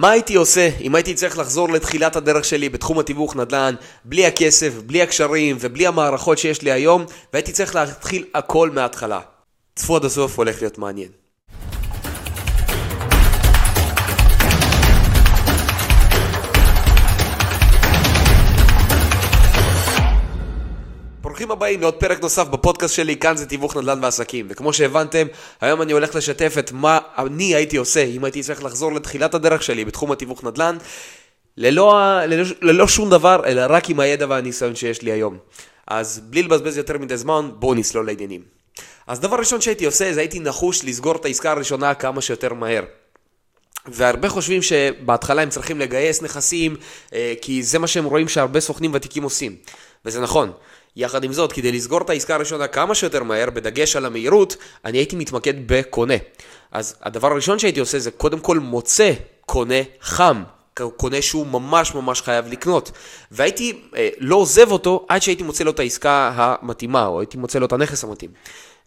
מה הייתי עושה אם הייתי צריך לחזור לתחילת הדרך שלי בתחום התיווך נדל"ן, בלי הכסף, בלי הקשרים ובלי המערכות שיש לי היום, והייתי צריך להתחיל הכל מההתחלה? צפו עד הסוף, הולך להיות מעניין. ברוכים הבאים לעוד פרק נוסף בפודקאסט שלי, כאן זה תיווך נדל"ן ועסקים. וכמו שהבנתם, היום אני הולך לשתף את מה אני הייתי עושה אם הייתי צריך לחזור לתחילת הדרך שלי בתחום התיווך נדל"ן, ללא, ללא, ללא שום דבר, אלא רק עם הידע והניסיון שיש לי היום. אז בלי לבזבז יותר מדי זמן, בואו נסלול לעניינים. אז דבר ראשון שהייתי עושה, זה הייתי נחוש לסגור את העסקה הראשונה כמה שיותר מהר. והרבה חושבים שבהתחלה הם צריכים לגייס נכסים, אה, כי זה מה שהם רואים שהרבה סוכנים ותיקים עושים. וזה נכון. יחד עם זאת, כדי לסגור את העסקה הראשונה כמה שיותר מהר, בדגש על המהירות, אני הייתי מתמקד בקונה. אז הדבר הראשון שהייתי עושה זה קודם כל מוצא קונה חם. קונה שהוא ממש ממש חייב לקנות. והייתי אה, לא עוזב אותו עד שהייתי מוצא לו את העסקה המתאימה, או הייתי מוצא לו את הנכס המתאים.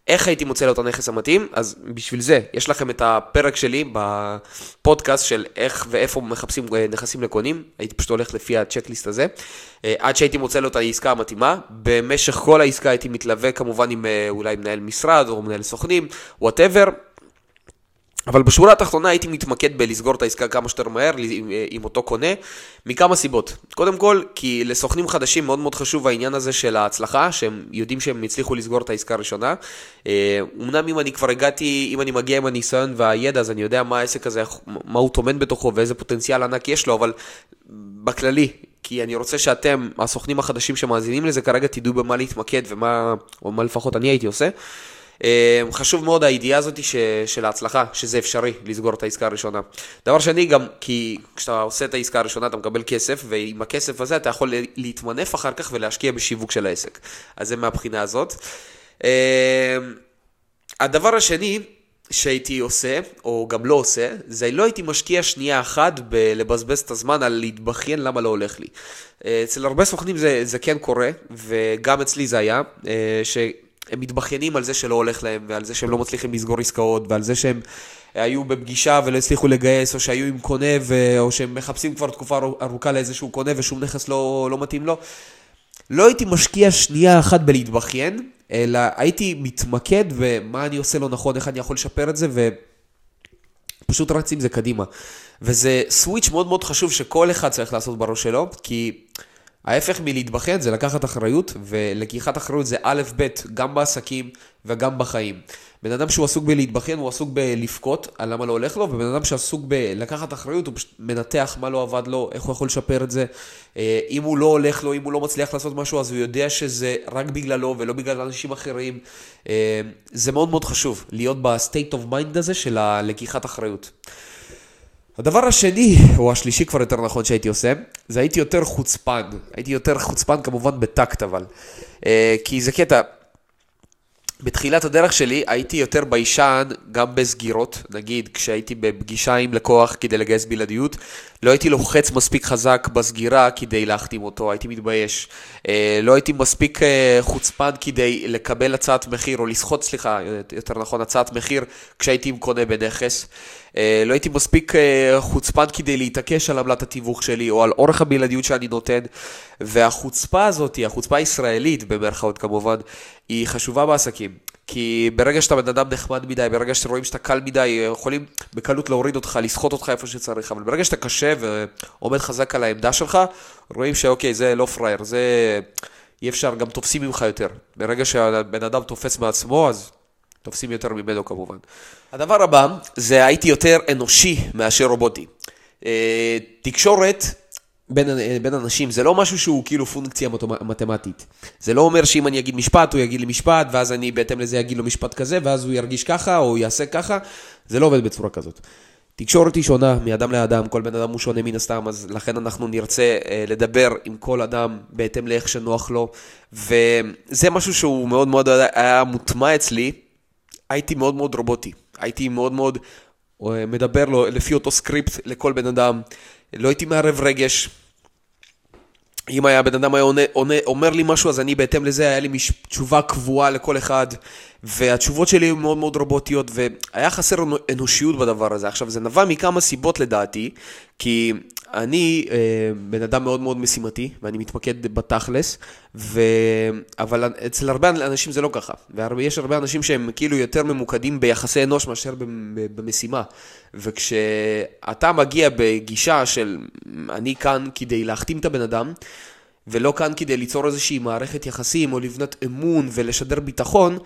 איך הייתי מוצא לו את הנכס המתאים? אז בשביל זה, יש לכם את הפרק שלי בפודקאסט של איך ואיפה מחפשים אה, נכסים לקונים. הייתי פשוט הולך לפי הצ'קליסט הזה. אה, עד שהייתי מוצא לו את העסקה המתאימה. במשך כל העסקה הייתי מתלווה כמובן עם אה, אולי מנהל משרד או מנהל סוכנים, whatever. אבל בשורה התחתונה הייתי מתמקד בלסגור את העסקה כמה שיותר מהר עם אותו קונה, מכמה סיבות. קודם כל, כי לסוכנים חדשים מאוד מאוד חשוב העניין הזה של ההצלחה, שהם יודעים שהם הצליחו לסגור את העסקה הראשונה. אה, אמנם אם אני כבר הגעתי, אם אני מגיע עם הניסיון והידע, אז אני יודע מה העסק הזה, מה הוא טומן בתוכו ואיזה פוטנציאל ענק יש לו, אבל בכללי, כי אני רוצה שאתם, הסוכנים החדשים שמאזינים לזה כרגע, תדעו במה להתמקד ומה, או מה לפחות אני הייתי עושה. אמ, חשוב מאוד הידיעה הזאת ש, של ההצלחה, שזה אפשרי לסגור את העסקה הראשונה. דבר שני, גם כי כשאתה עושה את העסקה הראשונה אתה מקבל כסף, ועם הכסף הזה אתה יכול להתמנף אחר כך ולהשקיע בשיווק של העסק. אז זה מהבחינה הזאת. אמ, הדבר השני, שהייתי עושה, או גם לא עושה, זה לא הייתי משקיע שנייה אחת בלבזבז את הזמן על להתבכיין למה לא הולך לי. אצל הרבה סוכנים זה, זה כן קורה, וגם אצלי זה היה, אה, ש... הם מתבכיינים על זה שלא הולך להם, ועל זה שהם לא מצליחים לסגור עסקאות, ועל זה שהם היו בפגישה ולא הצליחו לגייס, או שהיו עם קונה, ו... או שהם מחפשים כבר תקופה ארוכה לאיזשהו קונה ושום נכס לא, לא מתאים לו. לא הייתי משקיע שנייה אחת בלהתבכיין, אלא הייתי מתמקד במה אני עושה לא נכון, איך אני יכול לשפר את זה, ופשוט רץ עם זה קדימה. וזה סוויץ' מאוד מאוד חשוב שכל אחד צריך לעשות בראש שלו, כי... ההפך מלהתבחן זה לקחת אחריות, ולקיחת אחריות זה א' ב', גם בעסקים וגם בחיים. בן אדם שהוא עסוק בלהתבחן, הוא עסוק בלבכות על למה לא הולך לו, ובן אדם שעסוק בלקחת אחריות, הוא פשוט מנתח מה לא עבד לו, איך הוא יכול לשפר את זה. אה, אם הוא לא הולך לו, אם הוא לא מצליח לעשות משהו, אז הוא יודע שזה רק בגללו ולא בגלל אנשים אחרים. אה, זה מאוד מאוד חשוב, להיות ב-state of mind הזה של הלקיחת אחריות. הדבר השני, או השלישי כבר יותר נכון שהייתי עושה, זה הייתי יותר חוצפן. הייתי יותר חוצפן כמובן בטקט אבל. אה, כי זה קטע, בתחילת הדרך שלי הייתי יותר ביישן גם בסגירות, נגיד כשהייתי בפגישה עם לקוח כדי לגייס בלעדיות, לא הייתי לוחץ מספיק חזק בסגירה כדי להחתים אותו, הייתי מתבייש. אה, לא הייתי מספיק אה, חוצפן כדי לקבל הצעת מחיר, או לסחוט, סליחה, יותר נכון, הצעת מחיר כשהייתי עם קונה בנכס. אה, לא הייתי מספיק חוצפן כדי להתעקש על עמלת התיווך שלי, או על אורך הבלעדיות שאני נותן. והחוצפה הזאת, החוצפה הישראלית, במרכאות כמובן, היא חשובה בעסקים. כי ברגע שאתה בן אדם נחמד מדי, ברגע שרואים שאתה קל מדי, יכולים בקלות להוריד אותך, לסחוט אותך איפה שצריך, אבל ברגע שאתה קשה ועומד חזק על העמדה שלך, רואים שאוקיי, זה לא פראייר, זה אי אפשר, גם תופסים ממך יותר. ברגע שהבן אדם תופס מעצמו, אז תופסים יותר ממנו כמובן. הדבר הבא, זה הייתי יותר אנושי מאשר רובוטי. אה, תקשורת בין, בין אנשים, זה לא משהו שהוא כאילו פונקציה מתמטית. זה לא אומר שאם אני אגיד משפט, הוא יגיד לי משפט, ואז אני בהתאם לזה אגיד לו משפט כזה, ואז הוא ירגיש ככה, או יעשה ככה. זה לא עובד בצורה כזאת. תקשורת היא שונה מאדם לאדם, כל בן אדם הוא שונה מן הסתם, אז לכן אנחנו נרצה אה, לדבר עם כל אדם בהתאם לאיך שנוח לו, וזה משהו שהוא מאוד מאוד היה מוטמע אצלי, הייתי מאוד מאוד רובוטי, הייתי מאוד מאוד אה, מדבר לו לפי אותו סקריפט לכל בן אדם, לא הייתי מערב רגש, אם היה בן אדם היה עונה, עונה, אומר לי משהו, אז אני בהתאם לזה, היה לי מש, תשובה קבועה לכל אחד, והתשובות שלי היו מאוד מאוד רובוטיות, והיה חסר אנושיות בדבר הזה. עכשיו, זה נבע מכמה סיבות לדעתי, כי אני אה, בן אדם מאוד מאוד משימתי, ואני מתמקד בתכלס, ו... אבל אצל הרבה אנשים זה לא ככה. ויש הרבה אנשים שהם כאילו יותר ממוקדים ביחסי אנוש מאשר במשימה. וכשאתה מגיע בגישה של אני כאן כדי להחתים את הבן אדם, ולא כאן כדי ליצור איזושהי מערכת יחסים, או לבנות אמון ולשדר ביטחון,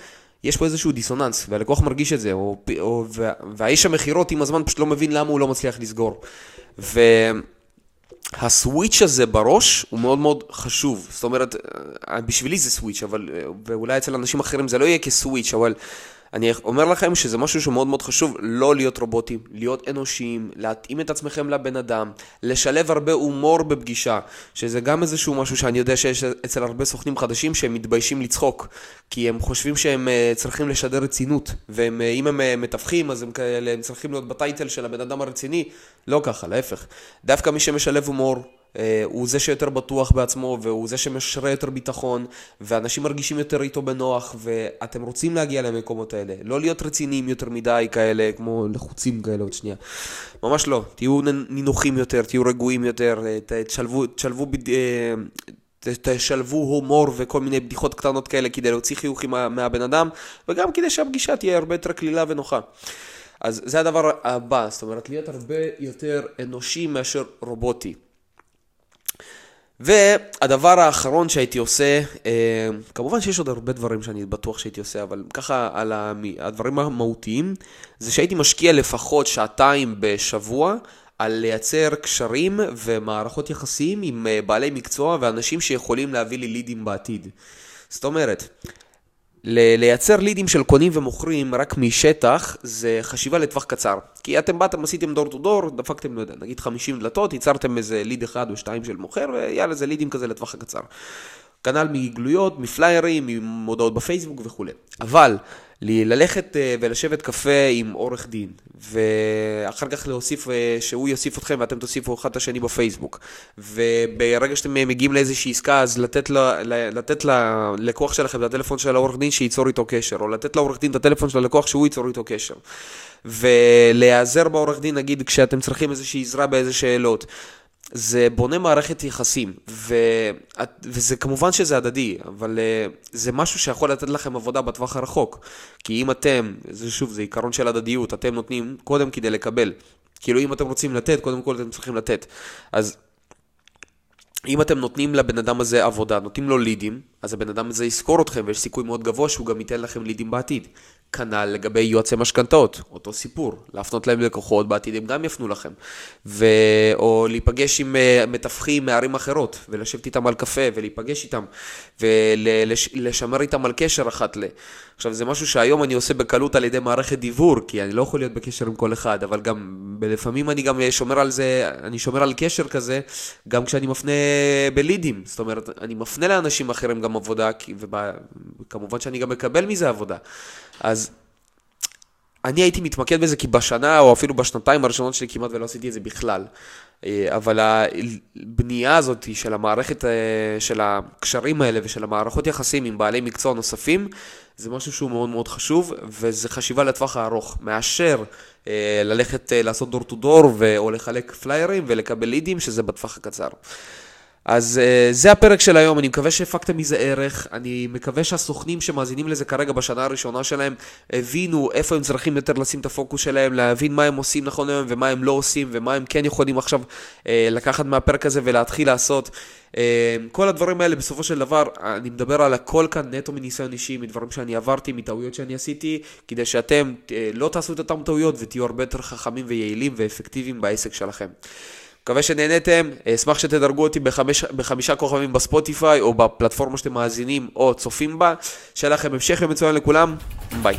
יש פה איזשהו דיסוננס, והלקוח מרגיש את זה, או, או, והאיש המכירות עם הזמן פשוט לא מבין למה הוא לא מצליח לסגור. והסוויץ' הזה בראש הוא מאוד מאוד חשוב. זאת אומרת, בשבילי זה סוויץ', אבל, ואולי אצל אנשים אחרים זה לא יהיה כסוויץ', אבל אני אומר לכם שזה משהו שהוא מאוד חשוב, לא להיות רובוטים, להיות אנושיים, להתאים את עצמכם לבן אדם, לשלב הרבה הומור בפגישה, שזה גם איזשהו משהו שאני יודע שיש אצל הרבה סוכנים חדשים שהם מתביישים לצחוק, כי הם חושבים שהם אה, צריכים לשדר רצינות, ואם הם אה, מתווכים אז הם כאלה, הם צריכים להיות בטייטל של הבן אדם הרציני, לא ככה, להפך. דווקא מי שמשלב הומור, אה, הוא זה שיותר בטוח בעצמו, והוא זה שמשרה יותר ביטחון, ואנשים מרגישים יותר איתו בנוח, ואתם רוצים להגיע למקומות האלה. לא להיות רציניים יותר מדי כאלה, כמו לחוצים כאלה עוד שנייה. ממש לא. תהיו נינוחים יותר, תהיו רגועים יותר, אה, תשלבו, תשלבו, אה, תשלבו הומור וכל מיני בדיחות קטנות כאלה כדי להוציא חיוכים מהבן אדם, וגם כדי שהפגישה תהיה הרבה יותר קלילה ונוחה. אז זה הדבר הבא, זאת אומרת, להיות הרבה יותר אנושי מאשר רובוטי. והדבר האחרון שהייתי עושה, אה, כמובן שיש עוד הרבה דברים שאני בטוח שהייתי עושה, אבל ככה על הדברים המהותיים, זה שהייתי משקיע לפחות שעתיים בשבוע על לייצר קשרים ומערכות יחסים עם אה, בעלי מקצוע ואנשים שיכולים להביא לי לידים בעתיד. זאת אומרת, לייצר לידים של קונים ומוכרים רק משטח זה חשיבה לטווח קצר. כי אתם באתם, עשיתם דור טו דור, דפקתם, לא יודע, נגיד 50 דלתות, ייצרתם איזה ליד אחד או שתיים של מוכר, ויאללה, זה לידים כזה לטווח הקצר. כנ"ל מגלויות, מפליירים, ממודעות בפייסבוק וכולי. אבל ללכת אה, ולשבת קפה עם עורך דין, ואחר כך להוסיף, אה, שהוא יוסיף אתכם ואתם תוסיפו אחד את השני בפייסבוק. וברגע שאתם מגיעים לאיזושהי עסקה, אז לתת, לה, לתת ללקוח שלכם את הטלפון של העורך דין שייצור איתו קשר, או לתת לעורך דין את הטלפון של הלקוח שהוא ייצור איתו קשר. ולהיעזר בעורך דין, נגיד, כשאתם צריכים איזושהי עזרה באיזה שאלות. זה בונה מערכת יחסים, ו... וזה כמובן שזה הדדי, אבל uh, זה משהו שיכול לתת לכם עבודה בטווח הרחוק. כי אם אתם, זה שוב, זה עיקרון של הדדיות, אתם נותנים קודם כדי לקבל. כאילו אם אתם רוצים לתת, קודם כל אתם צריכים לתת. אז אם אתם נותנים לבן אדם הזה עבודה, נותנים לו לידים, אז הבן אדם הזה יזכור אתכם ויש סיכוי מאוד גבוה שהוא גם ייתן לכם לידים בעתיד. כנ"ל לגבי יועצי משכנתאות, אותו סיפור, להפנות להם לקוחות, בעתיד הם גם יפנו לכם. ו... או להיפגש עם uh, מתווכים מערים אחרות, ולשבת איתם על קפה, ולהיפגש איתם, ולשמר איתם על קשר אחת ל... עכשיו, זה משהו שהיום אני עושה בקלות על ידי מערכת דיוור, כי אני לא יכול להיות בקשר עם כל אחד, אבל גם, לפעמים אני גם שומר על זה, אני שומר על קשר כזה, גם כשאני מפנה בלידים. זאת אומרת, אני מפנה לאנשים אחרים גם עבודה, וכמובן שאני גם מקבל מזה עבודה. אז אני הייתי מתמקד בזה כי בשנה או אפילו בשנתיים הראשונות שלי כמעט ולא עשיתי את זה בכלל. אה, אבל הבנייה הזאת של המערכת, אה, של הקשרים האלה ושל המערכות יחסים עם בעלי מקצוע נוספים, זה משהו שהוא מאוד מאוד חשוב, וזה חשיבה לטווח הארוך, מאשר אה, ללכת לעשות דור טו דור או לחלק פליירים ולקבל לידים, שזה בטווח הקצר. אז uh, זה הפרק של היום, אני מקווה שהפקתם מזה ערך, אני מקווה שהסוכנים שמאזינים לזה כרגע בשנה הראשונה שלהם הבינו איפה הם צריכים יותר לשים את הפוקוס שלהם, להבין מה הם עושים נכון היום ומה הם לא עושים ומה הם כן יכולים עכשיו uh, לקחת מהפרק הזה ולהתחיל לעשות. Uh, כל הדברים האלה בסופו של דבר, אני מדבר על הכל כאן נטו מניסיון אישי, מדברים שאני עברתי, מטעויות שאני עשיתי, כדי שאתם uh, לא תעשו את אותן טעויות ותהיו הרבה יותר חכמים ויעילים ואפקטיביים בעסק שלכם. מקווה שנהנתם, אשמח שתדרגו אותי בחמש, בחמישה כוכבים בספוטיפיי או בפלטפורמה שאתם מאזינים או צופים בה. שיהיה לכם המשך יום מצוין לכולם, ביי.